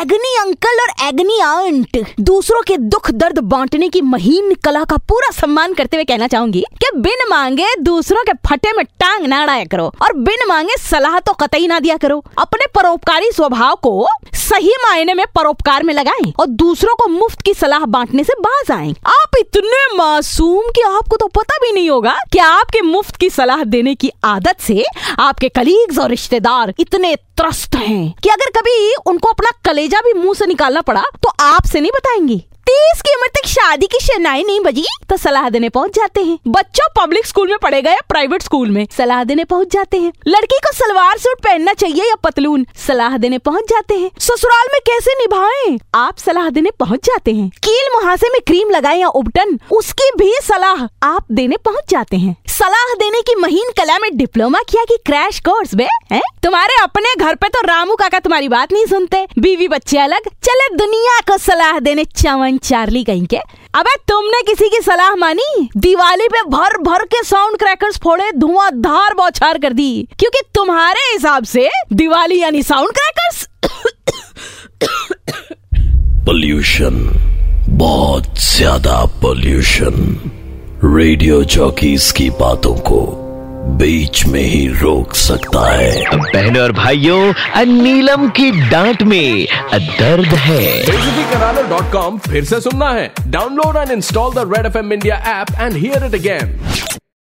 एग्नी uncle और एग्नी aunt. दूसरों के दुख, दर्द बांटने की महीन कला का पूरा सम्मान करते हुए कहना चाहूँगी कि बिन मांगे दूसरों के फटे में टांग ना अड़ाया करो और बिन मांगे सलाह तो कतई ना दिया करो। अपने परोपकारी स्वभाव को सही मायने में परोपकार में लगाएँ और दूसरों को मुफ़्त की सलाह बांटने से बाज आए। आप इतने मासूम कि आपको तो पता भी नहीं होगा कि आपके मुफ़्त की सलाह देने की आदत से आपके कलीग्स और रिश्तेदार इतने त्रस्त हैं कि अगर कभी उनको अपना कलेजा भी मुँह से निकालना पड़ा तो आपसे नहीं बताएँगी। तीस की उम्र तक शादी की शनाई नहीं बजी तो सलाह देने पहुँच जाते हैं। बच्चों पब्लिक स्कूल में पढ़ेगा या प्राइवेट स्कूल में? सलाह देने पहुँच जाते हैं। लड़की को सलवार सूट पहनना चाहिए या पतलून? सलाह देने पहुँच जाते हैं। ससुराल में कैसे निभाएँ? आप सलाह देने पहुँच जाते हैं। कील मुहासे में क्रीम लगाए या उबटन उसकी भी सलाह आप देने पहुँच जाते हैं। सलाह देने की महीन कला में डिप्लोमा किया कि क्रैश कोर्स बे हैं? तुम्हारे अपने घर पे तो रामू काका तुम्हारी बात नहीं सुनते। बीवी बच्चे अलग, चले दुनिया को सलाह देने चवन चार्ली कहीं के। अबे तुमने किसी की सलाह मानी? दिवाली पे भर भर के साउंड क्रैकर्स फोड़े धुआंधार बौछार कर दी। क्योंकि तुम्हारे हिसाब से दिवाली यानी साउंड क्रैकर्स पोल्यूशन बहुत ज़्यादा पोल्यूशन रेडियो चौकीस की बातों को बीच में ही रोक सकता है। बहनों और भाइयों नीलम की डांट में दर्द है। डॉट कॉम फिर से सुनना है। Download and install the Red F M India app and here it again